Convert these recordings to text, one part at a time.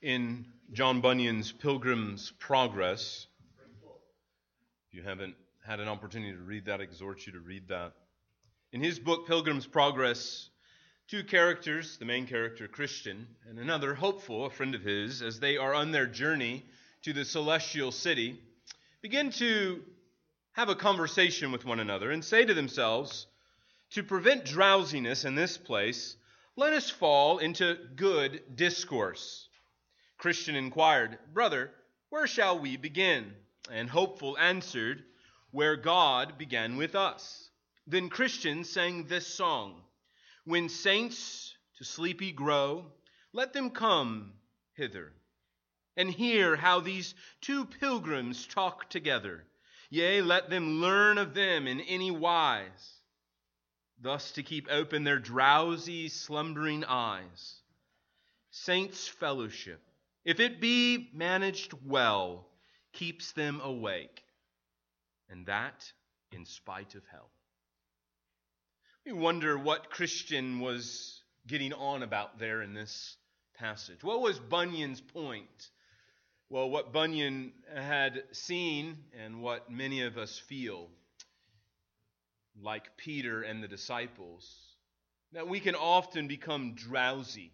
in John Bunyan's Pilgrim's Progress. If you haven't had an opportunity to read that, I exhort you to read that. In his book, Pilgrim's Progress, two characters, the main character, Christian, and another, hopeful, a friend of his, as they are on their journey to the celestial city, begin to have a conversation with one another and say to themselves, To prevent drowsiness in this place, let us fall into good discourse. Christian inquired, Brother, where shall we begin? And Hopeful answered, Where God began with us. Then Christian sang this song When saints to sleepy grow, let them come hither and hear how these two pilgrims talk together. Yea, let them learn of them in any wise, thus to keep open their drowsy, slumbering eyes. Saints' fellowship if it be managed well, keeps them awake, and that in spite of hell. We wonder what Christian was getting on about there in this passage. What was Bunyan's point? Well, what Bunyan had seen and what many of us feel, like Peter and the disciples, that we can often become drowsy,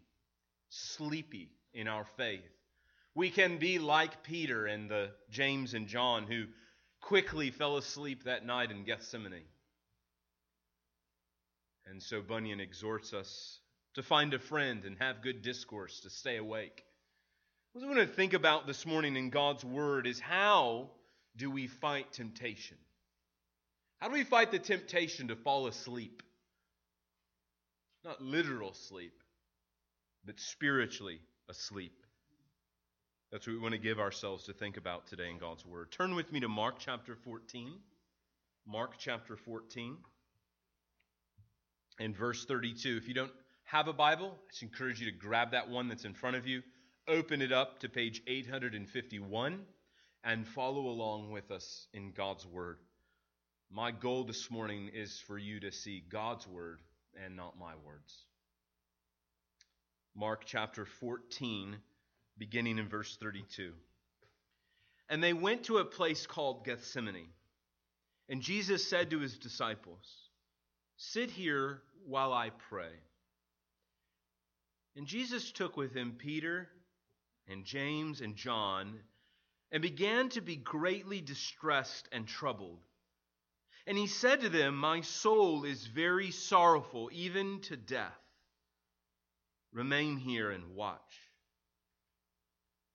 sleepy in our faith. We can be like Peter and the James and John who quickly fell asleep that night in Gethsemane. And so Bunyan exhorts us to find a friend and have good discourse, to stay awake. What I want to think about this morning in God's Word is how do we fight temptation? How do we fight the temptation to fall asleep? Not literal sleep, but spiritually asleep. That's what we want to give ourselves to think about today in God's Word. Turn with me to Mark chapter 14. Mark chapter 14 and verse 32. If you don't have a Bible, I just encourage you to grab that one that's in front of you, open it up to page 851, and follow along with us in God's Word. My goal this morning is for you to see God's Word and not my words. Mark chapter 14 beginning in verse 32. And they went to a place called Gethsemane. And Jesus said to his disciples, Sit here while I pray. And Jesus took with him Peter and James and John and began to be greatly distressed and troubled. And he said to them, My soul is very sorrowful, even to death. Remain here and watch.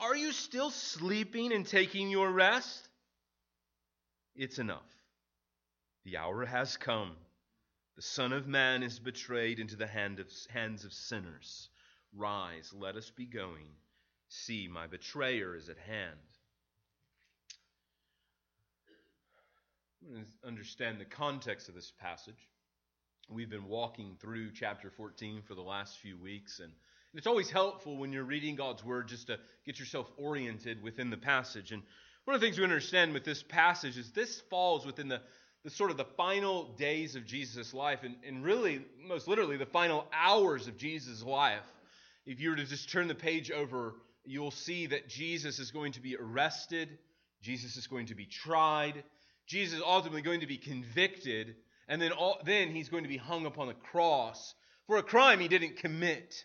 Are you still sleeping and taking your rest? It's enough. The hour has come. The Son of Man is betrayed into the hand of, hands of sinners. Rise, let us be going. See, my betrayer is at hand. Understand the context of this passage. We've been walking through chapter 14 for the last few weeks, and it's always helpful when you're reading God's Word just to get yourself oriented within the passage. And one of the things we understand with this passage is this falls within the, the sort of the final days of Jesus' life, and, and really, most literally, the final hours of Jesus' life. If you were to just turn the page over, you'll see that Jesus is going to be arrested, Jesus is going to be tried, Jesus is ultimately going to be convicted, and then, all, then he's going to be hung upon the cross for a crime he didn't commit.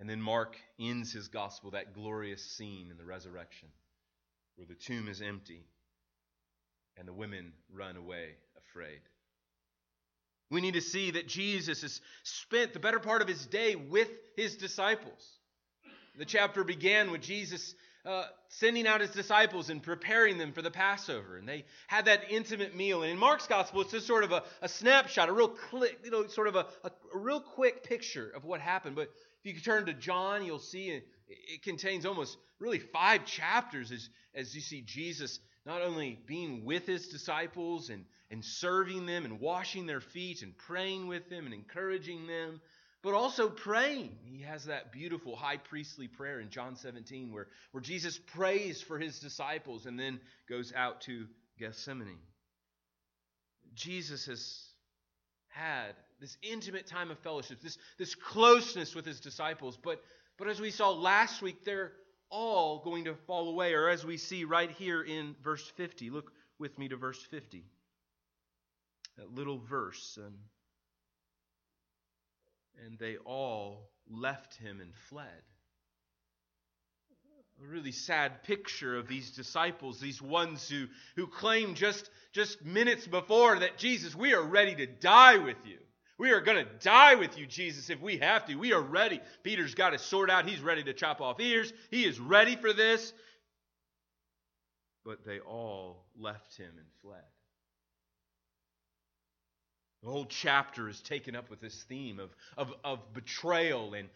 And then Mark ends his gospel, that glorious scene in the resurrection, where the tomb is empty and the women run away afraid. We need to see that Jesus has spent the better part of his day with his disciples. The chapter began with Jesus uh, sending out his disciples and preparing them for the Passover. And they had that intimate meal. And in Mark's gospel, it's just sort of a, a snapshot, a real click, you know, sort of a, a, a, real quick picture of what happened. But if you turn to John, you'll see it, it contains almost really five chapters as, as you see Jesus not only being with his disciples and, and serving them and washing their feet and praying with them and encouraging them, but also praying. He has that beautiful high priestly prayer in John 17 where, where Jesus prays for his disciples and then goes out to Gethsemane. Jesus has had this intimate time of fellowship, this, this closeness with his disciples, but, but as we saw last week, they're all going to fall away, or as we see right here in verse 50. Look with me to verse 50. That little verse. And and they all left him and fled. A really sad picture of these disciples, these ones who, who claimed just, just minutes before that Jesus, we are ready to die with you. We are going to die with you, Jesus, if we have to. We are ready. Peter's got his sword out. He's ready to chop off ears. He is ready for this. But they all left him and fled. The whole chapter is taken up with this theme of, of, of betrayal and,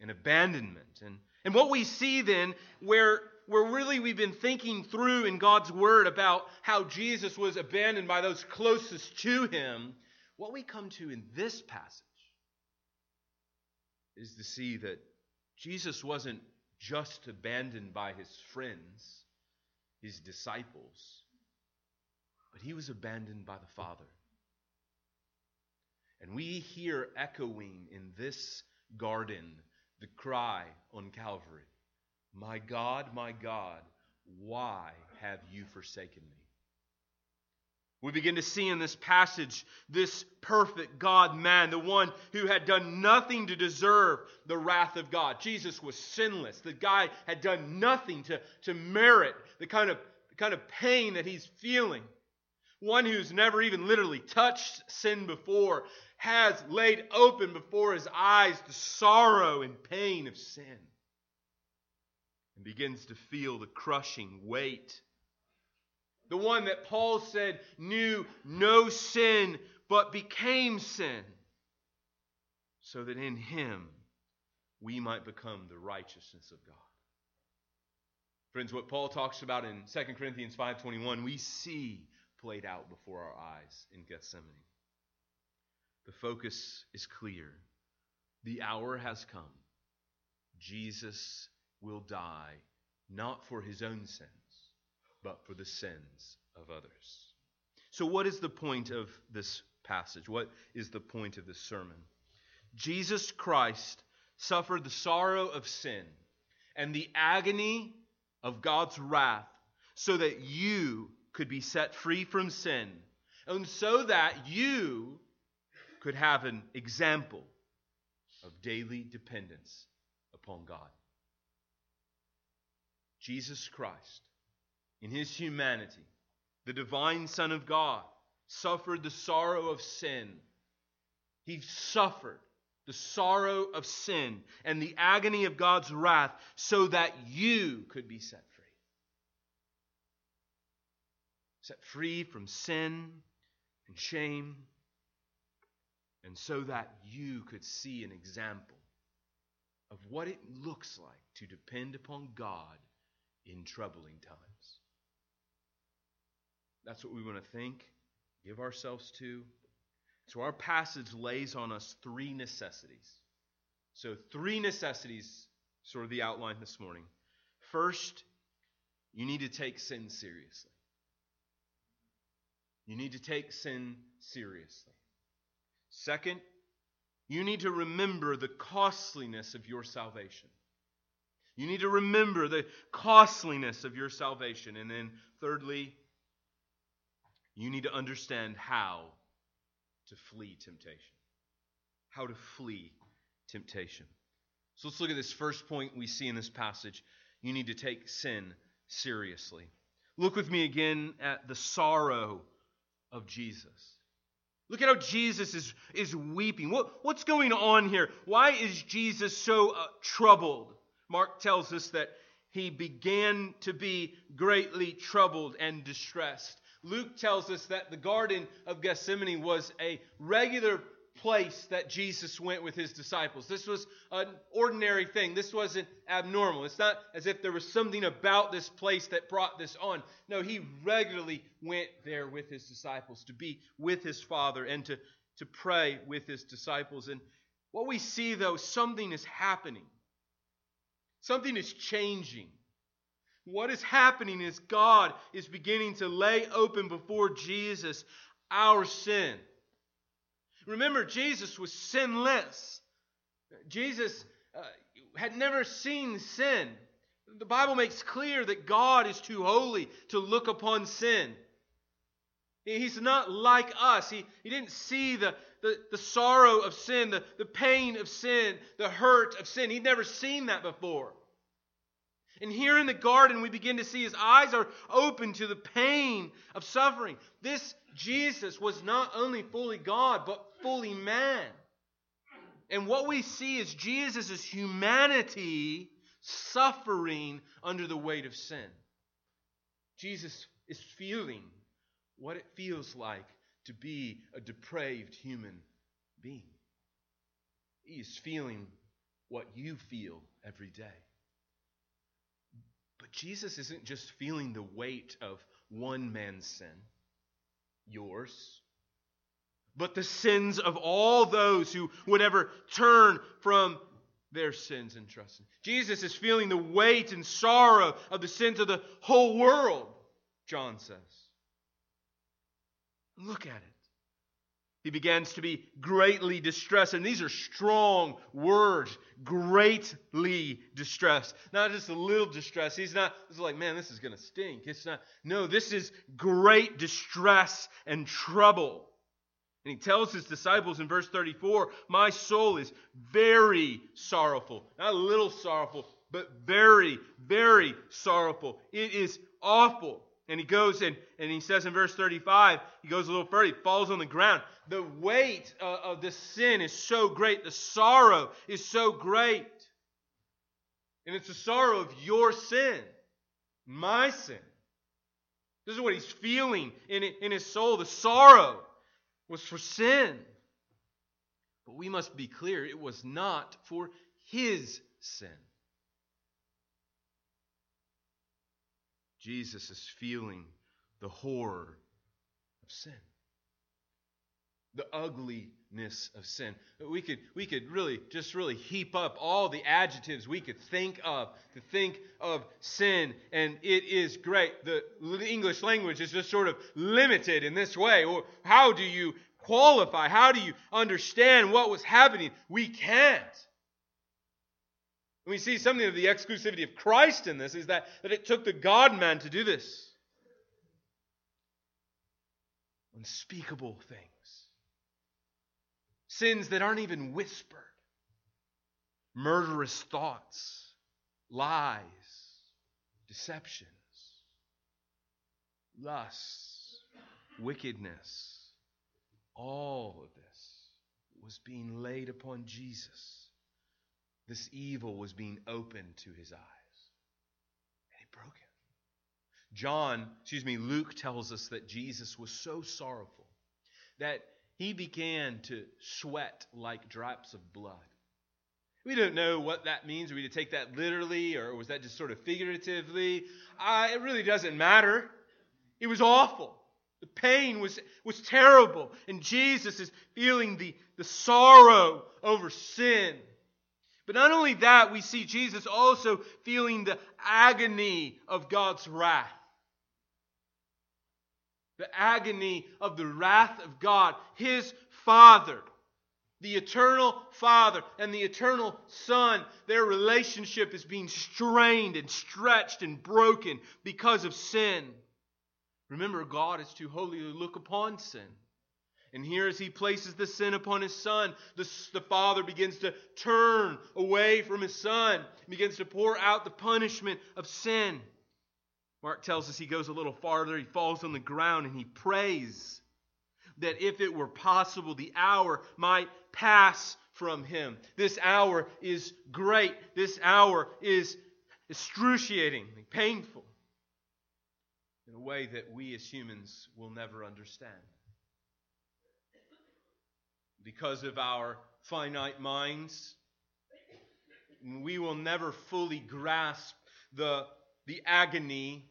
and abandonment. And, and what we see then, where, where really we've been thinking through in God's Word about how Jesus was abandoned by those closest to him, what we come to in this passage is to see that Jesus wasn't just abandoned by his friends, his disciples, but he was abandoned by the Father. And we hear echoing in this garden the cry on Calvary My God, my God, why have you forsaken me? We begin to see in this passage this perfect God man, the one who had done nothing to deserve the wrath of God. Jesus was sinless. The guy had done nothing to, to merit the kind, of, the kind of pain that he's feeling. One who's never even literally touched sin before has laid open before his eyes the sorrow and pain of sin and begins to feel the crushing weight. The one that Paul said knew no sin but became sin, so that in him we might become the righteousness of God. Friends, what Paul talks about in 2 Corinthians 5:21, we see played out before our eyes in Gethsemane. The focus is clear. The hour has come. Jesus will die not for his own sins, but for the sins of others. So, what is the point of this passage? What is the point of this sermon? Jesus Christ suffered the sorrow of sin and the agony of God's wrath so that you could be set free from sin and so that you could have an example of daily dependence upon God. Jesus Christ, in his humanity, the divine Son of God, suffered the sorrow of sin. He suffered the sorrow of sin and the agony of God's wrath so that you could be set free. Set free from sin and shame and so that you could see an example of what it looks like to depend upon God in troubling times. That's what we want to think, give ourselves to. So, our passage lays on us three necessities. So, three necessities, sort of the outline this morning. First, you need to take sin seriously. You need to take sin seriously. Second, you need to remember the costliness of your salvation. You need to remember the costliness of your salvation. And then, thirdly, you need to understand how to flee temptation. How to flee temptation. So let's look at this first point we see in this passage. You need to take sin seriously. Look with me again at the sorrow of Jesus. Look at how Jesus is, is weeping. What, what's going on here? Why is Jesus so uh, troubled? Mark tells us that he began to be greatly troubled and distressed. Luke tells us that the Garden of Gethsemane was a regular place that Jesus went with his disciples. This was an ordinary thing. This wasn't abnormal. It's not as if there was something about this place that brought this on. No, he regularly went there with his disciples to be with his Father and to, to pray with his disciples. And what we see, though, something is happening, something is changing. What is happening is God is beginning to lay open before Jesus our sin. Remember, Jesus was sinless. Jesus uh, had never seen sin. The Bible makes clear that God is too holy to look upon sin. He's not like us. He, he didn't see the, the, the sorrow of sin, the, the pain of sin, the hurt of sin. He'd never seen that before. And here in the garden, we begin to see his eyes are open to the pain of suffering. This Jesus was not only fully God, but fully man. And what we see is Jesus' humanity suffering under the weight of sin. Jesus is feeling what it feels like to be a depraved human being. He is feeling what you feel every day. Jesus isn't just feeling the weight of one man's sin, yours, but the sins of all those who would ever turn from their sins and trust in. Jesus is feeling the weight and sorrow of the sins of the whole world, John says. Look at it. He begins to be greatly distressed. And these are strong words. Greatly distressed. Not just a little distress. He's not it's like, man, this is going to stink. It's not. No, this is great distress and trouble. And he tells his disciples in verse 34 My soul is very sorrowful. Not a little sorrowful, but very, very sorrowful. It is awful. And he goes and, and he says in verse 35, he goes a little further, he falls on the ground. The weight of, of the sin is so great, the sorrow is so great. And it's the sorrow of your sin, my sin. This is what he's feeling in, in his soul the sorrow was for sin. But we must be clear it was not for his sin. Jesus is feeling the horror of sin. The ugliness of sin. We could, we could really just really heap up all the adjectives we could think of to think of sin, and it is great. The English language is just sort of limited in this way. Or how do you qualify? How do you understand what was happening? We can't. We see something of the exclusivity of Christ in this is that, that it took the God man to do this. Unspeakable things. Sins that aren't even whispered. Murderous thoughts, lies, deceptions, lusts, wickedness all of this was being laid upon Jesus. This evil was being opened to his eyes. And he broke it. John, excuse me, Luke tells us that Jesus was so sorrowful that he began to sweat like drops of blood. We don't know what that means. Are we to take that literally, or was that just sort of figuratively? Uh, it really doesn't matter. It was awful. The pain was, was terrible. And Jesus is feeling the, the sorrow over sin. But not only that, we see Jesus also feeling the agony of God's wrath. The agony of the wrath of God, his Father, the eternal Father and the eternal Son, their relationship is being strained and stretched and broken because of sin. Remember, God is too holy to look upon sin. And here, as he places the sin upon his son, the, the father begins to turn away from his son, begins to pour out the punishment of sin. Mark tells us he goes a little farther, he falls on the ground, and he prays that if it were possible, the hour might pass from him. This hour is great. This hour is excruciating, painful, in a way that we as humans will never understand because of our finite minds. We will never fully grasp the, the agony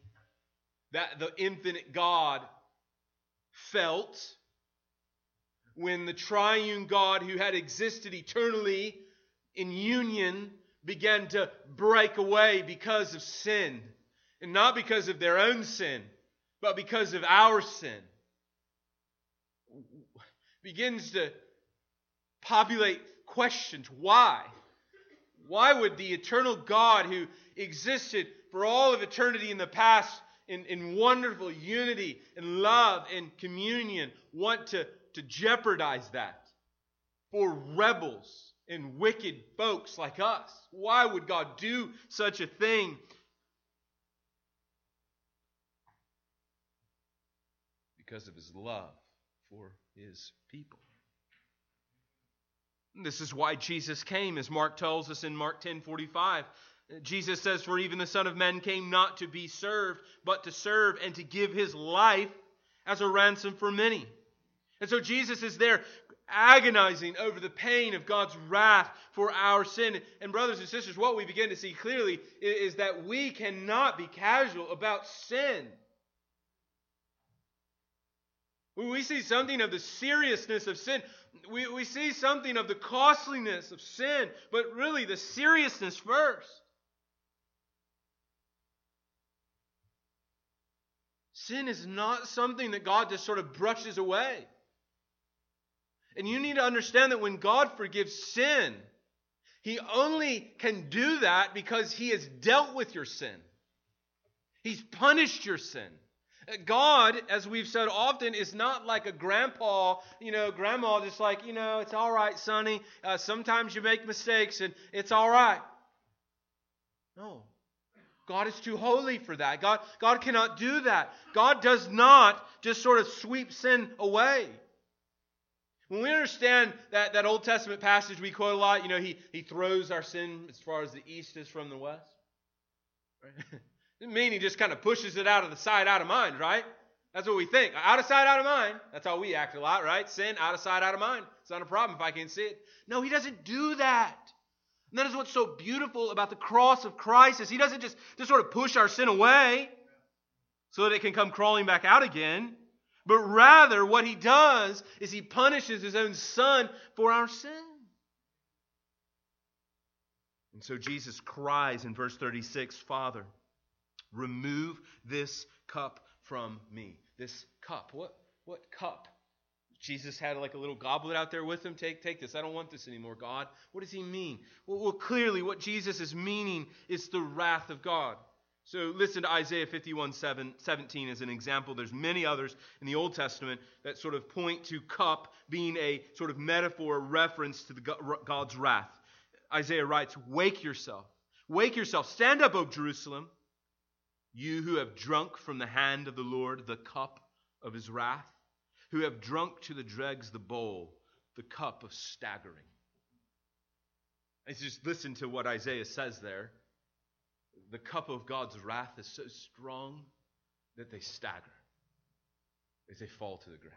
that the infinite God felt when the triune God who had existed eternally in union began to break away because of sin. And not because of their own sin, but because of our sin. Begins to populate questions. Why? Why would the eternal God who existed for all of eternity in the past in, in wonderful unity and love and communion want to, to jeopardize that for rebels and wicked folks like us? Why would God do such a thing? Because of his love for his people. This is why Jesus came, as Mark tells us in Mark 10 45. Jesus says, For even the Son of Man came not to be served, but to serve and to give his life as a ransom for many. And so Jesus is there agonizing over the pain of God's wrath for our sin. And, brothers and sisters, what we begin to see clearly is that we cannot be casual about sin. We see something of the seriousness of sin we, we see something of the costliness of sin, but really the seriousness first. Sin is not something that God just sort of brushes away. And you need to understand that when God forgives sin, He only can do that because He has dealt with your sin. He's punished your sin. God, as we've said often, is not like a grandpa, you know, grandma just like, you know, it's all right, sonny. Uh, sometimes you make mistakes and it's all right. No. God is too holy for that. God, God cannot do that. God does not just sort of sweep sin away. When we understand that, that Old Testament passage we quote a lot, you know, he, he throws our sin as far as the east is from the west. Right? Doesn't mean he just kind of pushes it out of the sight, out of mind, right? That's what we think. Out of sight, out of mind. That's how we act a lot, right? Sin, out of sight, out of mind. It's not a problem if I can't see it. No, he doesn't do that. And that is what's so beautiful about the cross of Christ is he doesn't just, just sort of push our sin away so that it can come crawling back out again. But rather, what he does is he punishes his own son for our sin. And so Jesus cries in verse 36 Father, Remove this cup from me. This cup. What, what cup? Jesus had like a little goblet out there with him. Take, take this. I don't want this anymore, God. What does he mean? Well, well, clearly, what Jesus is meaning is the wrath of God. So listen to Isaiah 51 7, 17 as an example. There's many others in the Old Testament that sort of point to cup being a sort of metaphor, reference to the God's wrath. Isaiah writes, Wake yourself. Wake yourself. Stand up, O Jerusalem you who have drunk from the hand of the Lord the cup of his wrath, who have drunk to the dregs the bowl, the cup of staggering. Let's just listen to what Isaiah says there. The cup of God's wrath is so strong that they stagger as they fall to the ground.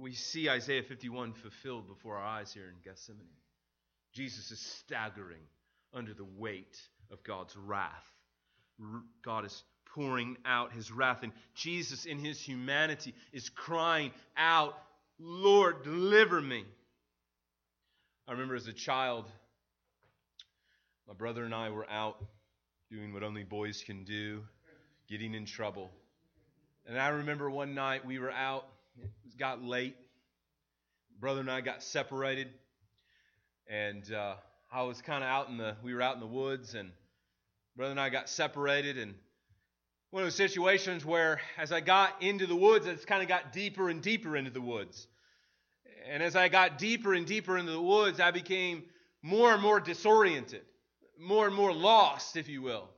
We see Isaiah 51 fulfilled before our eyes here in Gethsemane. Jesus is staggering under the weight of God's wrath God is pouring out his wrath. And Jesus, in his humanity, is crying out, Lord, deliver me. I remember as a child, my brother and I were out doing what only boys can do, getting in trouble. And I remember one night we were out, it got late. Brother and I got separated, and uh, I was kind of out in the, we were out in the woods, and Brother and I got separated, and one of those situations where as I got into the woods, I just kind of got deeper and deeper into the woods. And as I got deeper and deeper into the woods, I became more and more disoriented, more and more lost, if you will.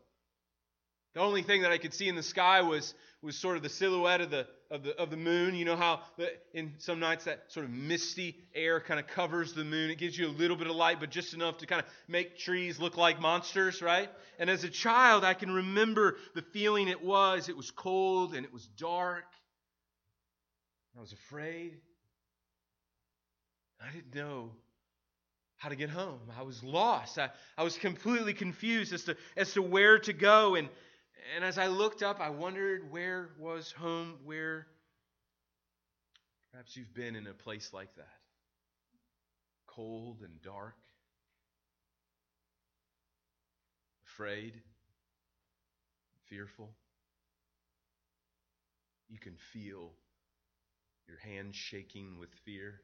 The only thing that I could see in the sky was, was sort of the silhouette of the, of, the, of the moon. You know how the, in some nights that sort of misty air kind of covers the moon. It gives you a little bit of light, but just enough to kind of make trees look like monsters, right? And as a child, I can remember the feeling it was. It was cold and it was dark. I was afraid. I didn't know how to get home. I was lost. I, I was completely confused as to, as to where to go. And, and as I looked up, I wondered where was home, where perhaps you've been in a place like that cold and dark, afraid, fearful. You can feel your hands shaking with fear.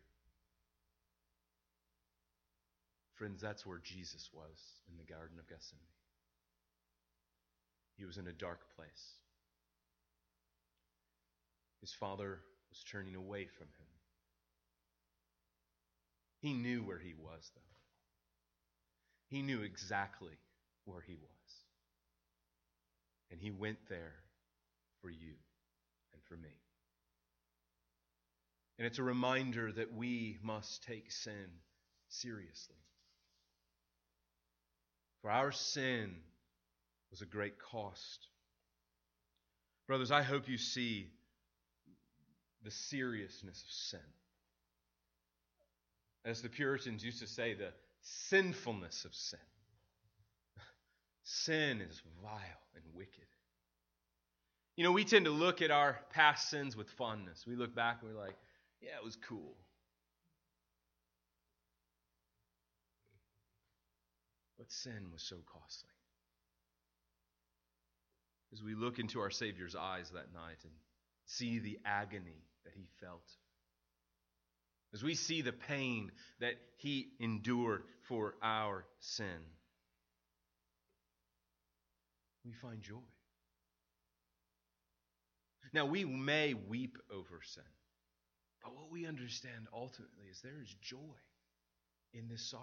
Friends, that's where Jesus was in the Garden of Gethsemane. He was in a dark place. His father was turning away from him. He knew where he was, though. He knew exactly where he was. And he went there for you and for me. And it's a reminder that we must take sin seriously. For our sin was a great cost. Brothers, I hope you see the seriousness of sin. As the Puritans used to say, the sinfulness of sin. Sin is vile and wicked. You know, we tend to look at our past sins with fondness. We look back and we're like, yeah, it was cool. But sin was so costly. As we look into our Savior's eyes that night and see the agony that he felt, as we see the pain that he endured for our sin, we find joy. Now, we may weep over sin, but what we understand ultimately is there is joy in this sorrow.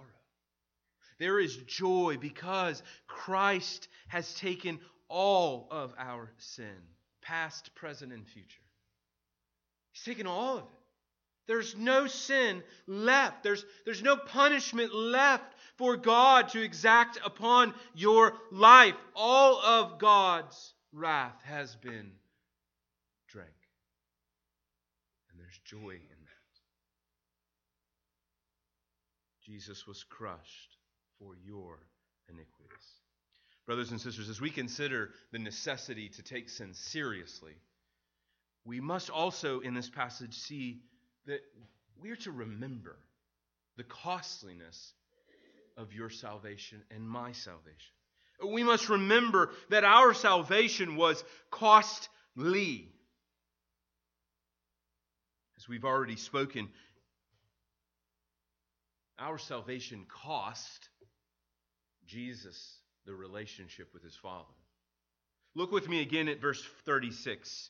There is joy because Christ has taken all of our sin, past, present, and future. He's taken all of it. There's no sin left. There's, there's no punishment left for God to exact upon your life. All of God's wrath has been drank. And there's joy in that. Jesus was crushed for your iniquities. Brothers and sisters, as we consider the necessity to take sin seriously, we must also in this passage see that we are to remember the costliness of your salvation and my salvation. We must remember that our salvation was costly. As we've already spoken, our salvation cost Jesus the relationship with his Father. Look with me again at verse 36.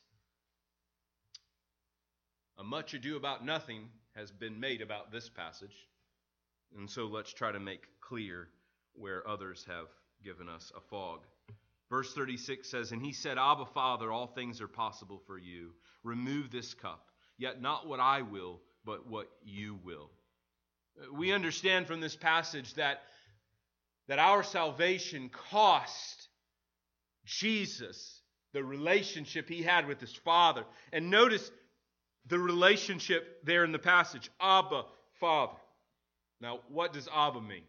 A much ado about nothing has been made about this passage, and so let's try to make clear where others have given us a fog. Verse 36 says, And he said, Abba, Father, all things are possible for you. Remove this cup, yet not what I will, but what you will. We understand from this passage that that our salvation cost Jesus the relationship he had with his Father. And notice the relationship there in the passage Abba, Father. Now, what does Abba mean?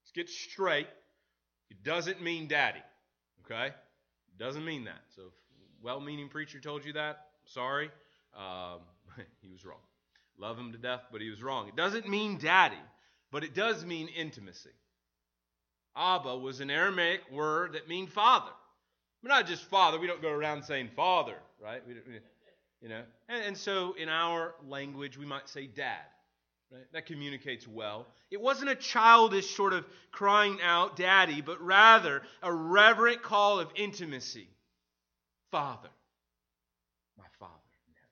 Let's get straight. It doesn't mean daddy, okay? It doesn't mean that. So, if well meaning preacher told you that, sorry. Um, he was wrong. Love him to death, but he was wrong. It doesn't mean daddy, but it does mean intimacy. Abba was an Aramaic word that means father. But not just father. We don't go around saying father, right? We, you know, and, and so in our language we might say dad. Right? That communicates well. It wasn't a childish sort of crying out, daddy, but rather a reverent call of intimacy. Father. My Father in heaven.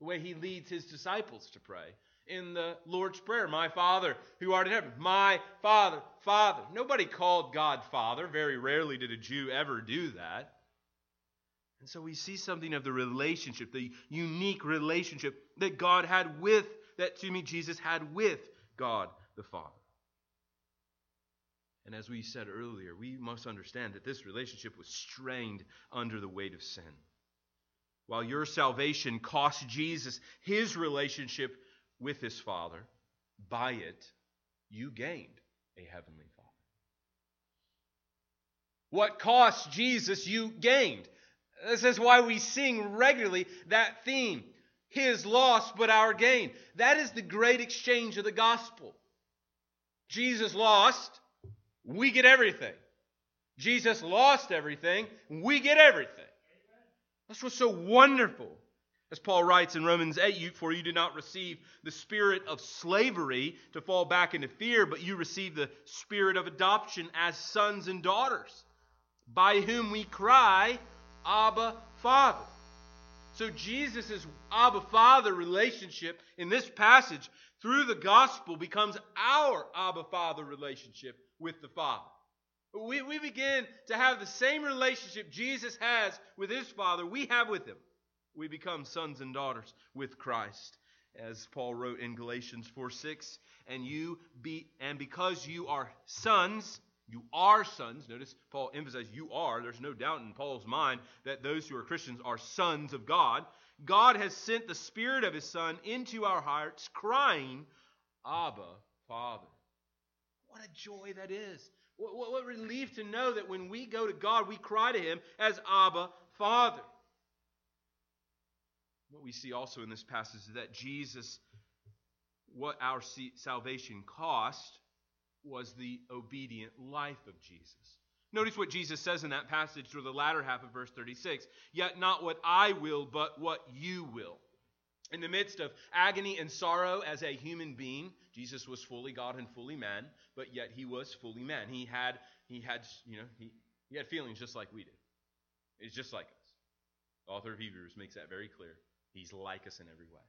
The way he leads his disciples to pray in the Lord's Prayer My Father who art in heaven. My Father, Father. Nobody called God Father. Very rarely did a Jew ever do that. And so we see something of the relationship, the unique relationship that God had with, that to me Jesus had with God the Father. And as we said earlier, we must understand that this relationship was strained under the weight of sin. While your salvation cost Jesus his relationship with his Father, by it, you gained a heavenly Father. What cost Jesus, you gained. This is why we sing regularly that theme His loss, but our gain. That is the great exchange of the gospel. Jesus lost, we get everything. Jesus lost everything, we get everything. That's what's so wonderful. As Paul writes in Romans 8, for you did not receive the spirit of slavery to fall back into fear, but you received the spirit of adoption as sons and daughters, by whom we cry, Abba, Father. So Jesus' Abba Father relationship in this passage through the gospel becomes our Abba Father relationship with the Father. We, we begin to have the same relationship Jesus has with his Father, we have with him. We become sons and daughters with Christ. As Paul wrote in Galatians 4 6, and you be and because you are sons, you are sons. Notice Paul emphasizes you are. There's no doubt in Paul's mind that those who are Christians are sons of God. God has sent the Spirit of His Son into our hearts, crying, Abba, Father. What a joy that is. What, what, what relief to know that when we go to God, we cry to Him as Abba, Father. What we see also in this passage is that Jesus, what our salvation cost, was the obedient life of Jesus. Notice what Jesus says in that passage through the latter half of verse 36 Yet not what I will, but what you will. In the midst of agony and sorrow as a human being, Jesus was fully God and fully man, but yet he was fully man. He had, he had, you know, he, he had feelings just like we did. It's just like us. The author of Hebrews makes that very clear. He's like us in every way.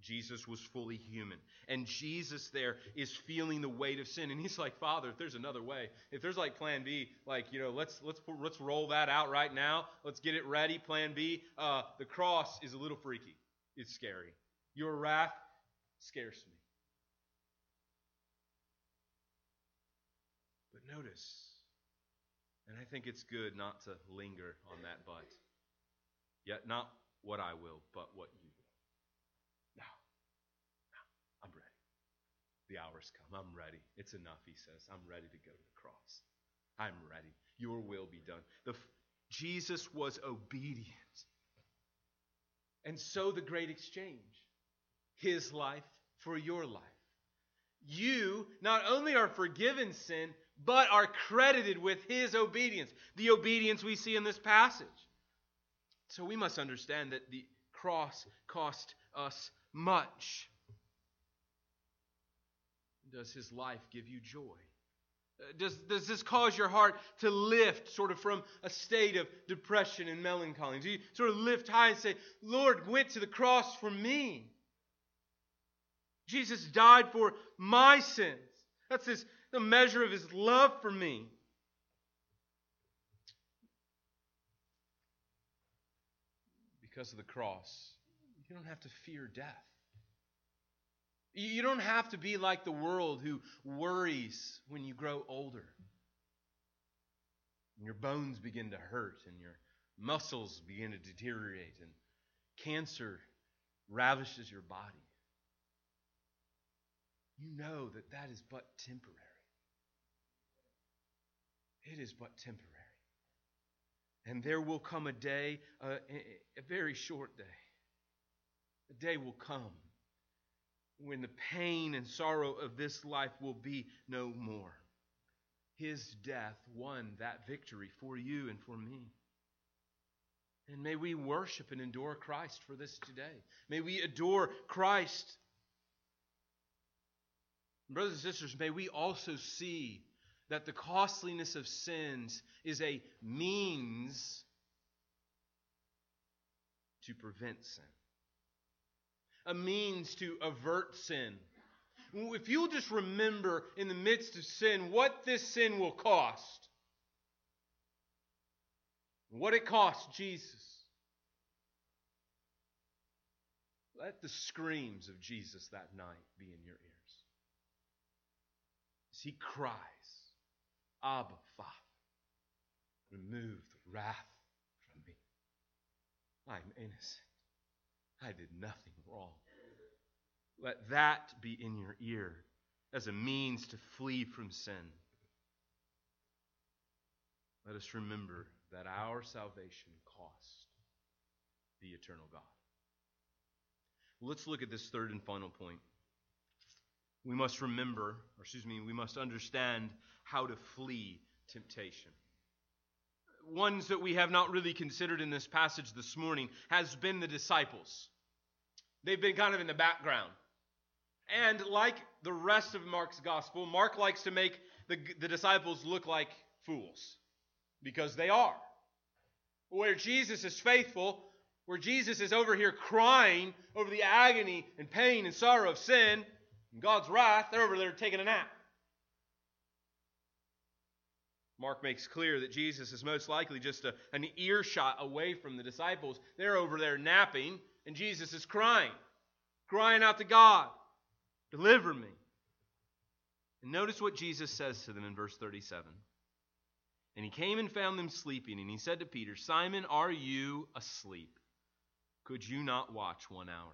Jesus was fully human. And Jesus there is feeling the weight of sin. And he's like, Father, if there's another way, if there's like plan B, like, you know, let's let's let's roll that out right now. Let's get it ready. Plan B. Uh, the cross is a little freaky. It's scary. Your wrath scares me. But notice, and I think it's good not to linger on that but. Yet not what I will, but what you will. Now, no, I'm ready. The hour's come. I'm ready. It's enough, he says. I'm ready to go to the cross. I'm ready. Your will be done. The, Jesus was obedient. And so the great exchange his life for your life. You not only are forgiven sin, but are credited with his obedience, the obedience we see in this passage. So we must understand that the cross cost us much. Does his life give you joy? Uh, does, does this cause your heart to lift sort of from a state of depression and melancholy? Do you sort of lift high and say, Lord went to the cross for me? Jesus died for my sins. That's his, the measure of his love for me. Because of the cross, you don't have to fear death. You don't have to be like the world who worries when you grow older. And your bones begin to hurt and your muscles begin to deteriorate and cancer ravishes your body. You know that that is but temporary. It is but temporary. And there will come a day, uh, a, a very short day. A day will come when the pain and sorrow of this life will be no more. His death won that victory for you and for me. And may we worship and adore Christ for this today. May we adore Christ. Brothers and sisters, may we also see that the costliness of sins is a means to prevent sin, a means to avert sin. If you'll just remember in the midst of sin what this sin will cost, what it cost Jesus. Let the screams of Jesus that night be in your ears. As he cries, Abba, Father, remove the wrath from me. I'm innocent. I did nothing wrong. Let that be in your ear as a means to flee from sin. Let us remember that our salvation cost the eternal God. Let's look at this third and final point. We must remember, or excuse me, we must understand how to flee temptation. Ones that we have not really considered in this passage this morning has been the disciples. They've been kind of in the background. And like the rest of Mark's gospel, Mark likes to make the, the disciples look like fools because they are. Where Jesus is faithful, where Jesus is over here crying over the agony and pain and sorrow of sin and God's wrath, they're over there taking a nap. Mark makes clear that Jesus is most likely just a, an earshot away from the disciples. They're over there napping, and Jesus is crying, crying out to God, Deliver me. And notice what Jesus says to them in verse 37. And he came and found them sleeping, and he said to Peter, Simon, are you asleep? Could you not watch one hour?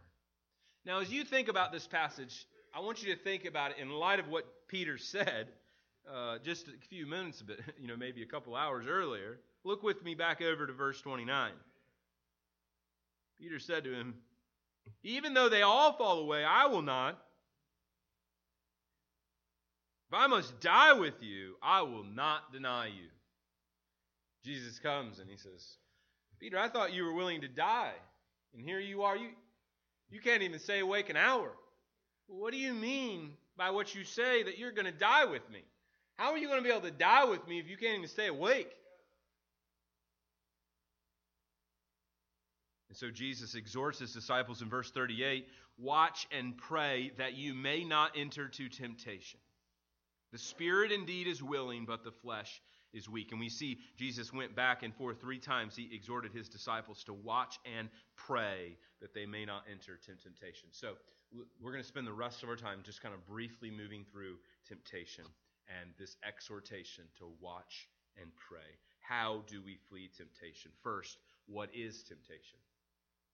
Now, as you think about this passage, I want you to think about it in light of what Peter said uh, just a few minutes, but you know, maybe a couple hours earlier. Look with me back over to verse 29. Peter said to him, Even though they all fall away, I will not. If I must die with you, I will not deny you. Jesus comes and he says, Peter, I thought you were willing to die. And here you are. You, you can't even stay awake an hour. What do you mean by what you say that you're going to die with me? How are you going to be able to die with me if you can't even stay awake? And so Jesus exhorts his disciples in verse 38 watch and pray that you may not enter to temptation. The spirit indeed is willing, but the flesh is weak. And we see Jesus went back and forth three times. He exhorted his disciples to watch and pray that they may not enter temptation. So we're going to spend the rest of our time just kind of briefly moving through temptation and this exhortation to watch and pray. How do we flee temptation? First, what is temptation?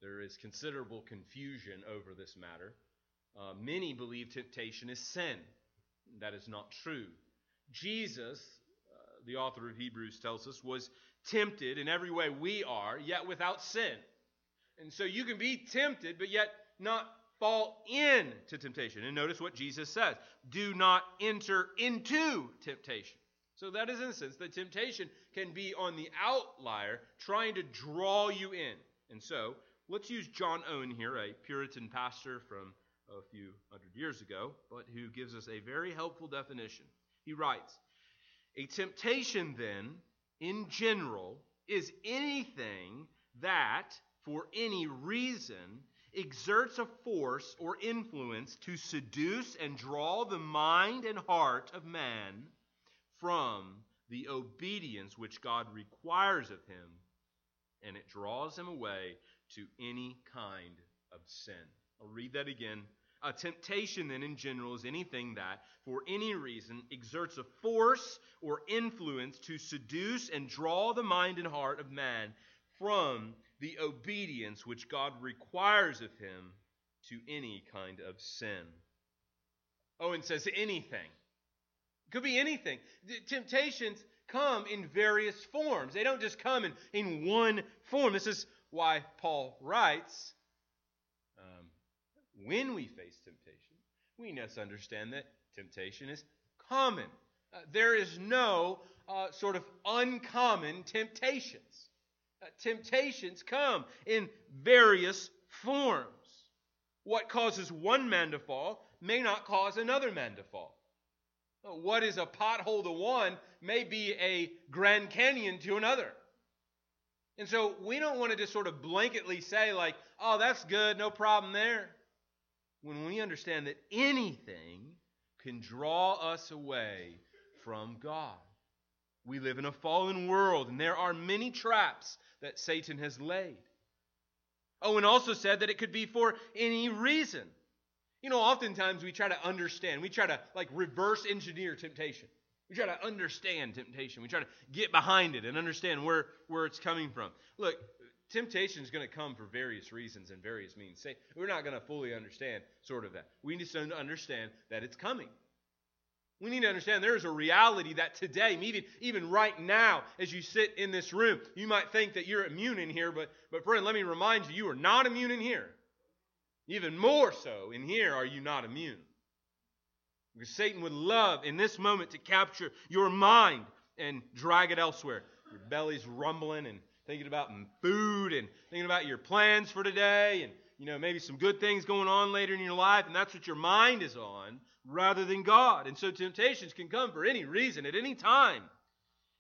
There is considerable confusion over this matter. Uh, many believe temptation is sin. That is not true. Jesus, the author of Hebrews tells us, was tempted in every way we are, yet without sin. And so you can be tempted, but yet not fall into temptation. And notice what Jesus says do not enter into temptation. So that is in a sense that temptation can be on the outlier, trying to draw you in. And so let's use John Owen here, a Puritan pastor from a few hundred years ago, but who gives us a very helpful definition. He writes, a temptation, then, in general, is anything that, for any reason, exerts a force or influence to seduce and draw the mind and heart of man from the obedience which God requires of him, and it draws him away to any kind of sin. I'll read that again a temptation, then, in general, is anything that, for any reason, exerts a force or influence to seduce and draw the mind and heart of man from the obedience which God requires of him to any kind of sin. Owen says anything. It could be anything. The temptations come in various forms, they don't just come in, in one form. This is why Paul writes when we face temptation, we must understand that temptation is common. Uh, there is no uh, sort of uncommon temptations. Uh, temptations come in various forms. What causes one man to fall may not cause another man to fall. Uh, what is a pothole to one may be a Grand Canyon to another. And so we don't want to just sort of blanketly say, like, oh, that's good, no problem there. When we understand that anything can draw us away from God. We live in a fallen world, and there are many traps that Satan has laid. Owen also said that it could be for any reason. You know, oftentimes we try to understand, we try to like reverse engineer temptation. We try to understand temptation. We try to get behind it and understand where, where it's coming from. Look, temptation is going to come for various reasons and various means. We're not going to fully understand sort of that. We need to understand that it's coming. We need to understand there is a reality that today, even, even right now, as you sit in this room, you might think that you're immune in here, but, but friend, let me remind you, you are not immune in here. Even more so, in here are you not immune. Because Satan would love in this moment to capture your mind and drag it elsewhere. Your belly's rumbling and thinking about food and thinking about your plans for today and you know maybe some good things going on later in your life and that's what your mind is on rather than God. And so temptations can come for any reason at any time.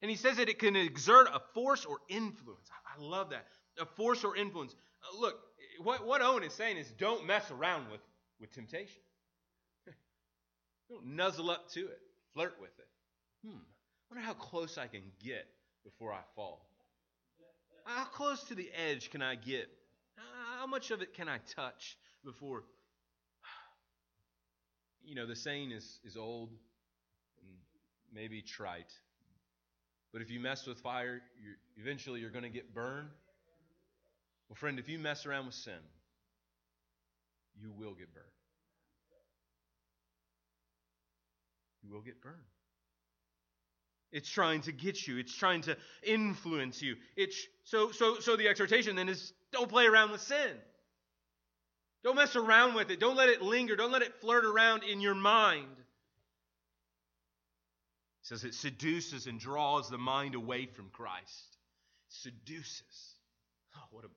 And he says that it can exert a force or influence. I love that. A force or influence. Uh, look, what, what Owen is saying is don't mess around with, with temptation. Don't nuzzle up to it. Flirt with it. Hmm. wonder how close I can get before I fall. How close to the edge can I get? How much of it can I touch before? You know, the saying is, is old and maybe trite. But if you mess with fire, you're, eventually you're going to get burned. Well, friend, if you mess around with sin, you will get burned. you will get burned. It's trying to get you. It's trying to influence you. It's so so so the exhortation then is don't play around with sin. Don't mess around with it. Don't let it linger. Don't let it flirt around in your mind. He says it seduces and draws the mind away from Christ. Seduces. Oh, what a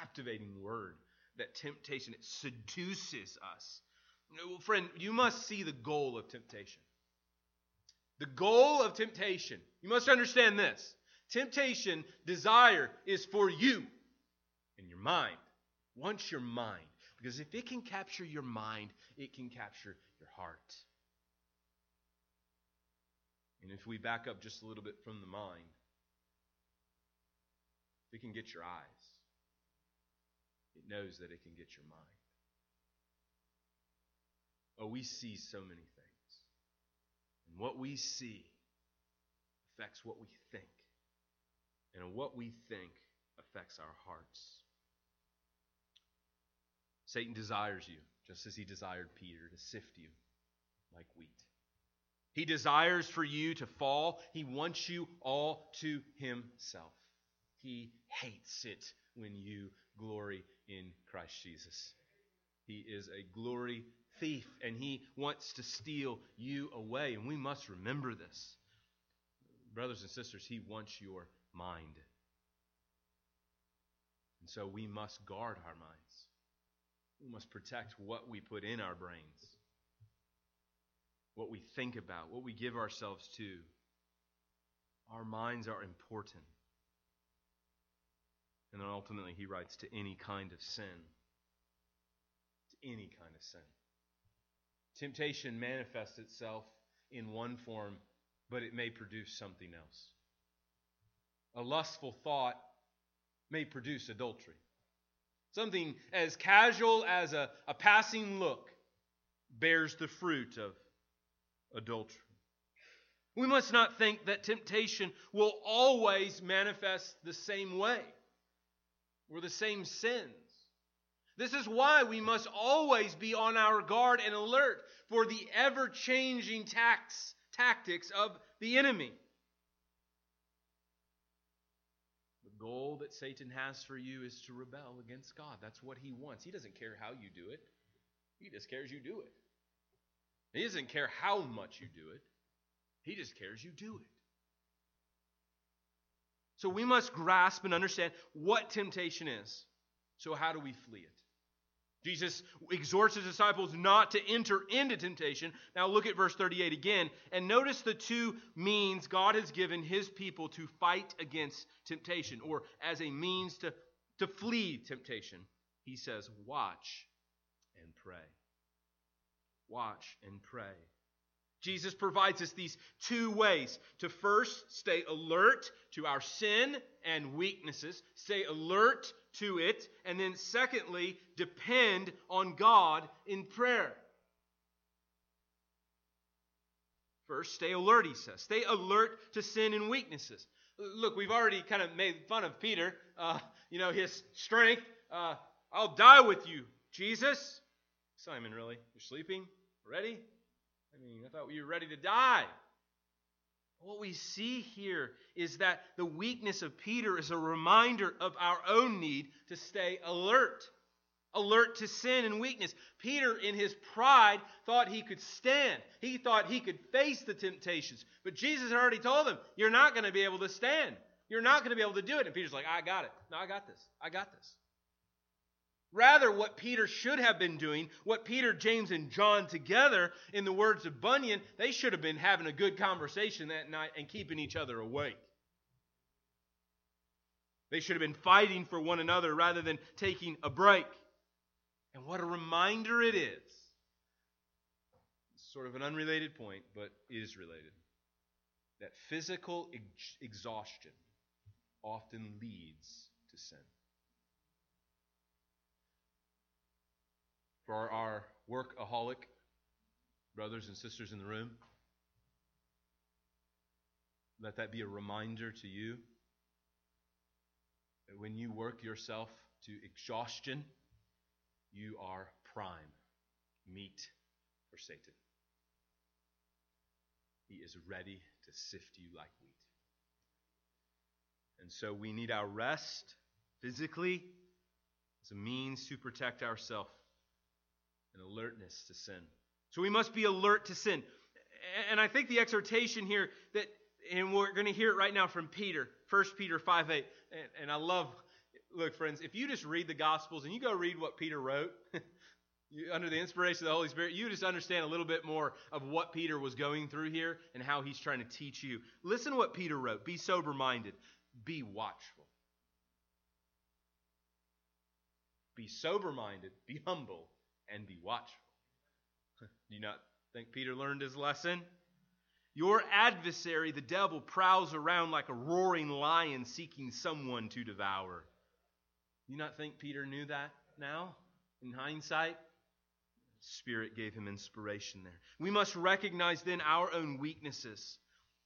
captivating word. That temptation, it seduces us. Friend, you must see the goal of temptation. The goal of temptation, you must understand this temptation, desire is for you and your mind. Wants your mind. Because if it can capture your mind, it can capture your heart. And if we back up just a little bit from the mind, if it can get your eyes. It knows that it can get your mind. Oh, we see so many things. And what we see affects what we think. And what we think affects our hearts. Satan desires you, just as he desired Peter, to sift you like wheat. He desires for you to fall. He wants you all to himself. He hates it when you glory in Christ Jesus. He is a glory thief and he wants to steal you away. And we must remember this. Brothers and sisters, he wants your mind. And so we must guard our minds. We must protect what we put in our brains, what we think about, what we give ourselves to. Our minds are important. And then ultimately, he writes to any kind of sin. To any kind of sin. Temptation manifests itself in one form, but it may produce something else. A lustful thought may produce adultery. Something as casual as a, a passing look bears the fruit of adultery. We must not think that temptation will always manifest the same way or the same sins. This is why we must always be on our guard and alert for the ever changing tactics of the enemy. The goal that Satan has for you is to rebel against God. That's what he wants. He doesn't care how you do it, he just cares you do it. He doesn't care how much you do it, he just cares you do it. So we must grasp and understand what temptation is. So, how do we flee it? Jesus exhorts his disciples not to enter into temptation. Now look at verse 38 again, and notice the two means God has given his people to fight against temptation, or as a means to, to flee temptation. He says, Watch and pray. Watch and pray. Jesus provides us these two ways to first stay alert to our sin and weaknesses, stay alert to it, and then secondly, depend on God in prayer. First, stay alert, he says. Stay alert to sin and weaknesses. Look, we've already kind of made fun of Peter, uh, you know, his strength. Uh, I'll die with you, Jesus. Simon, really? You're sleeping? Ready? I mean, I thought you were ready to die. What we see here is that the weakness of Peter is a reminder of our own need to stay alert, alert to sin and weakness. Peter, in his pride, thought he could stand. He thought he could face the temptations. But Jesus had already told him, You're not going to be able to stand. You're not going to be able to do it. And Peter's like, I got it. No, I got this. I got this. Rather, what Peter should have been doing, what Peter, James, and John together, in the words of Bunyan, they should have been having a good conversation that night and keeping each other awake. They should have been fighting for one another rather than taking a break. And what a reminder it is. Sort of an unrelated point, but is related. That physical ex- exhaustion often leads to sin. For our workaholic brothers and sisters in the room. Let that be a reminder to you that when you work yourself to exhaustion, you are prime meat for Satan. He is ready to sift you like wheat. And so we need our rest physically as a means to protect ourselves alertness to sin. So we must be alert to sin. And I think the exhortation here that, and we're going to hear it right now from Peter, 1 Peter 5 8. And, and I love, look, friends, if you just read the Gospels and you go read what Peter wrote, you, under the inspiration of the Holy Spirit, you just understand a little bit more of what Peter was going through here and how he's trying to teach you. Listen to what Peter wrote Be sober minded, be watchful. Be sober minded, be humble, and be watchful. Do you not think Peter learned his lesson? Your adversary, the devil, prowls around like a roaring lion seeking someone to devour. Do you not think Peter knew that now, in hindsight? Spirit gave him inspiration there. We must recognize then our own weaknesses.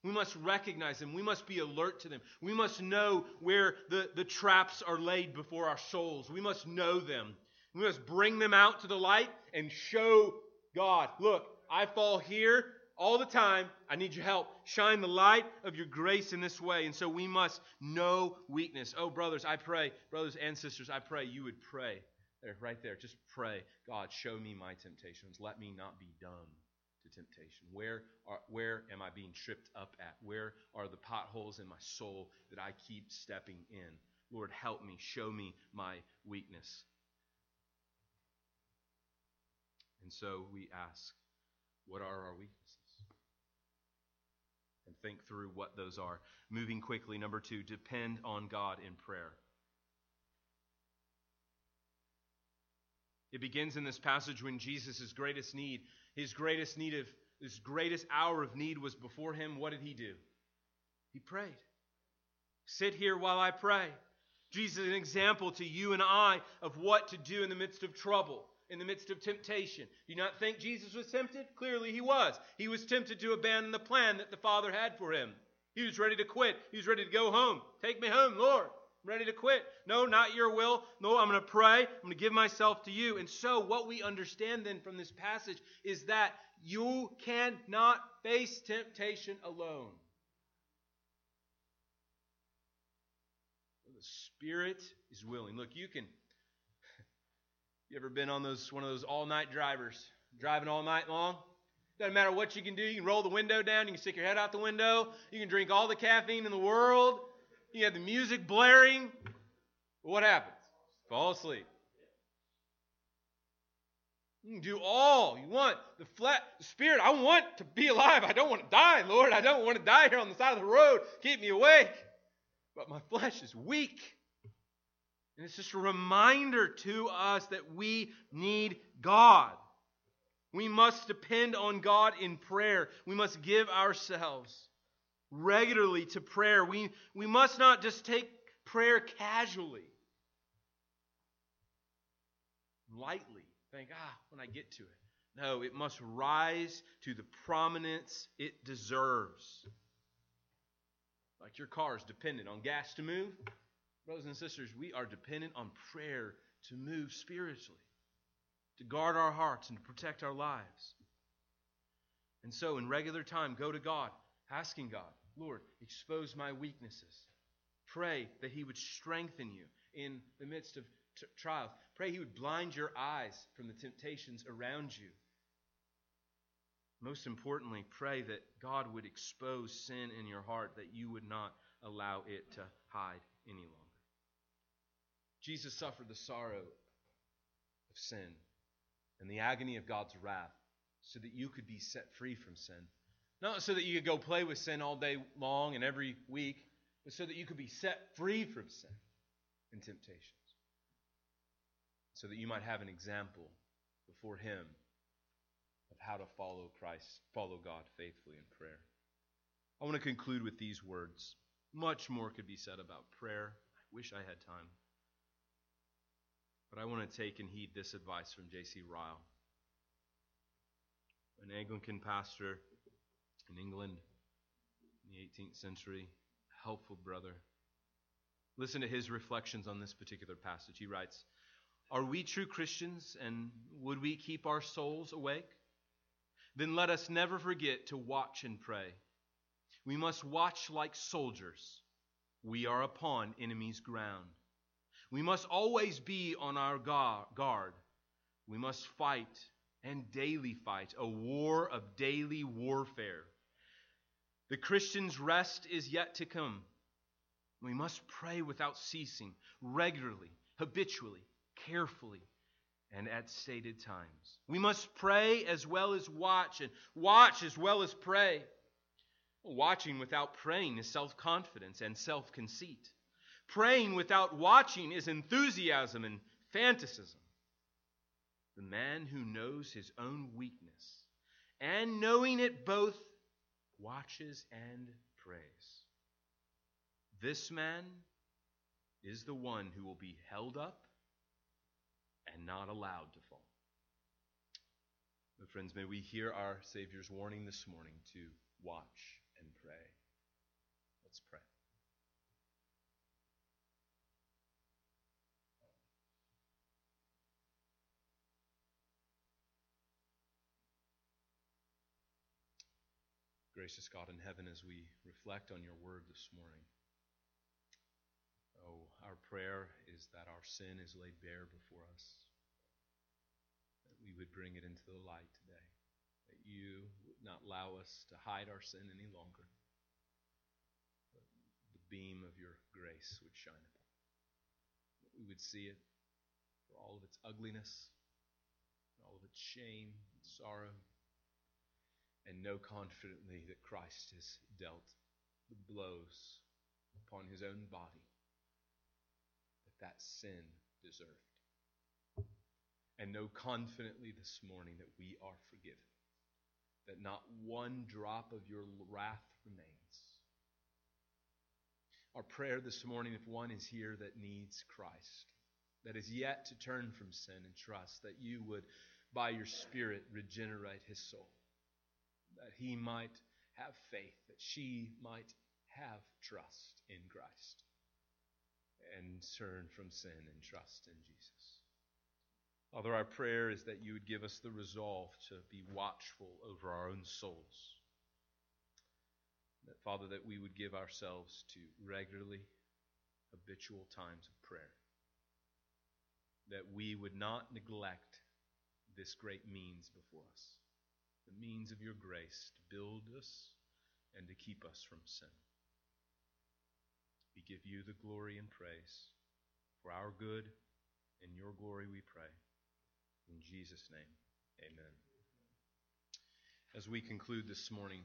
We must recognize them. We must be alert to them. We must know where the, the traps are laid before our souls. We must know them. We must bring them out to the light and show God, look, I fall here all the time. I need your help. Shine the light of your grace in this way. And so we must know weakness. Oh, brothers, I pray, brothers and sisters, I pray you would pray. There, right there. Just pray. God, show me my temptations. Let me not be dumb to temptation. Where are, where am I being tripped up at? Where are the potholes in my soul that I keep stepping in? Lord, help me. Show me my weakness. And so we ask, what are our weaknesses? And think through what those are. Moving quickly, number two, depend on God in prayer. It begins in this passage when Jesus' greatest need, his greatest need of his greatest hour of need was before him. What did he do? He prayed. Sit here while I pray. Jesus is an example to you and I of what to do in the midst of trouble in the midst of temptation. Do you not think Jesus was tempted? Clearly he was. He was tempted to abandon the plan that the Father had for him. He was ready to quit. He was ready to go home. Take me home, Lord. I'm ready to quit. No, not your will. No, I'm going to pray. I'm going to give myself to you. And so, what we understand then from this passage is that you cannot face temptation alone. The Spirit is willing. Look, you can you ever been on those one of those all-night drivers, driving all night long? Doesn't matter what you can do. You can roll the window down. You can stick your head out the window. You can drink all the caffeine in the world. You have the music blaring. What happens? Fall asleep. You can do all you want. The flesh, the spirit, I want to be alive. I don't want to die, Lord. I don't want to die here on the side of the road. Keep me awake. But my flesh is weak. And it's just a reminder to us that we need God. We must depend on God in prayer. We must give ourselves regularly to prayer. We, we must not just take prayer casually, lightly think, ah, when I get to it. No, it must rise to the prominence it deserves. Like your car is dependent on gas to move. Brothers and sisters, we are dependent on prayer to move spiritually, to guard our hearts and to protect our lives. And so, in regular time, go to God, asking God, Lord, expose my weaknesses. Pray that He would strengthen you in the midst of t- trials. Pray He would blind your eyes from the temptations around you. Most importantly, pray that God would expose sin in your heart, that you would not allow it to hide any longer. Jesus suffered the sorrow of sin and the agony of God's wrath so that you could be set free from sin. Not so that you could go play with sin all day long and every week, but so that you could be set free from sin and temptations. so that you might have an example before Him of how to follow Christ, follow God faithfully in prayer. I want to conclude with these words. Much more could be said about prayer. I wish I had time. But I want to take and heed this advice from J.C. Ryle, an Anglican pastor in England in the 18th century, helpful brother. Listen to his reflections on this particular passage. He writes, are we true Christians and would we keep our souls awake? Then let us never forget to watch and pray. We must watch like soldiers. We are upon enemy's ground. We must always be on our guard. We must fight and daily fight, a war of daily warfare. The Christian's rest is yet to come. We must pray without ceasing, regularly, habitually carefully and at stated times. We must pray as well as watch, and watch as well as pray. Watching without praying is self confidence and self conceit. Praying without watching is enthusiasm and fanaticism. The man who knows his own weakness and knowing it both watches and prays. This man is the one who will be held up and not allowed to fall. But, friends, may we hear our Savior's warning this morning to watch and pray. Let's pray. Gracious God in heaven, as we reflect on your word this morning, oh, our prayer is that our sin is laid bare before us that we would bring it into the light today. That you would not allow us to hide our sin any longer. But the beam of your grace would shine upon us. We would see it for all of its ugliness, all of its shame and sorrow, and know confidently that Christ has dealt the blows upon his own body that that sin deserved and know confidently this morning that we are forgiven, that not one drop of your wrath remains. Our prayer this morning, if one is here that needs Christ, that is yet to turn from sin and trust, that you would, by your Spirit, regenerate his soul, that he might have faith, that she might have trust in Christ, and turn from sin and trust in Jesus. Father, our prayer is that you would give us the resolve to be watchful over our own souls. That, Father, that we would give ourselves to regularly, habitual times of prayer. That we would not neglect this great means before us, the means of your grace to build us and to keep us from sin. We give you the glory and praise for our good. In your glory we pray. In Jesus' name. Amen. As we conclude this morning,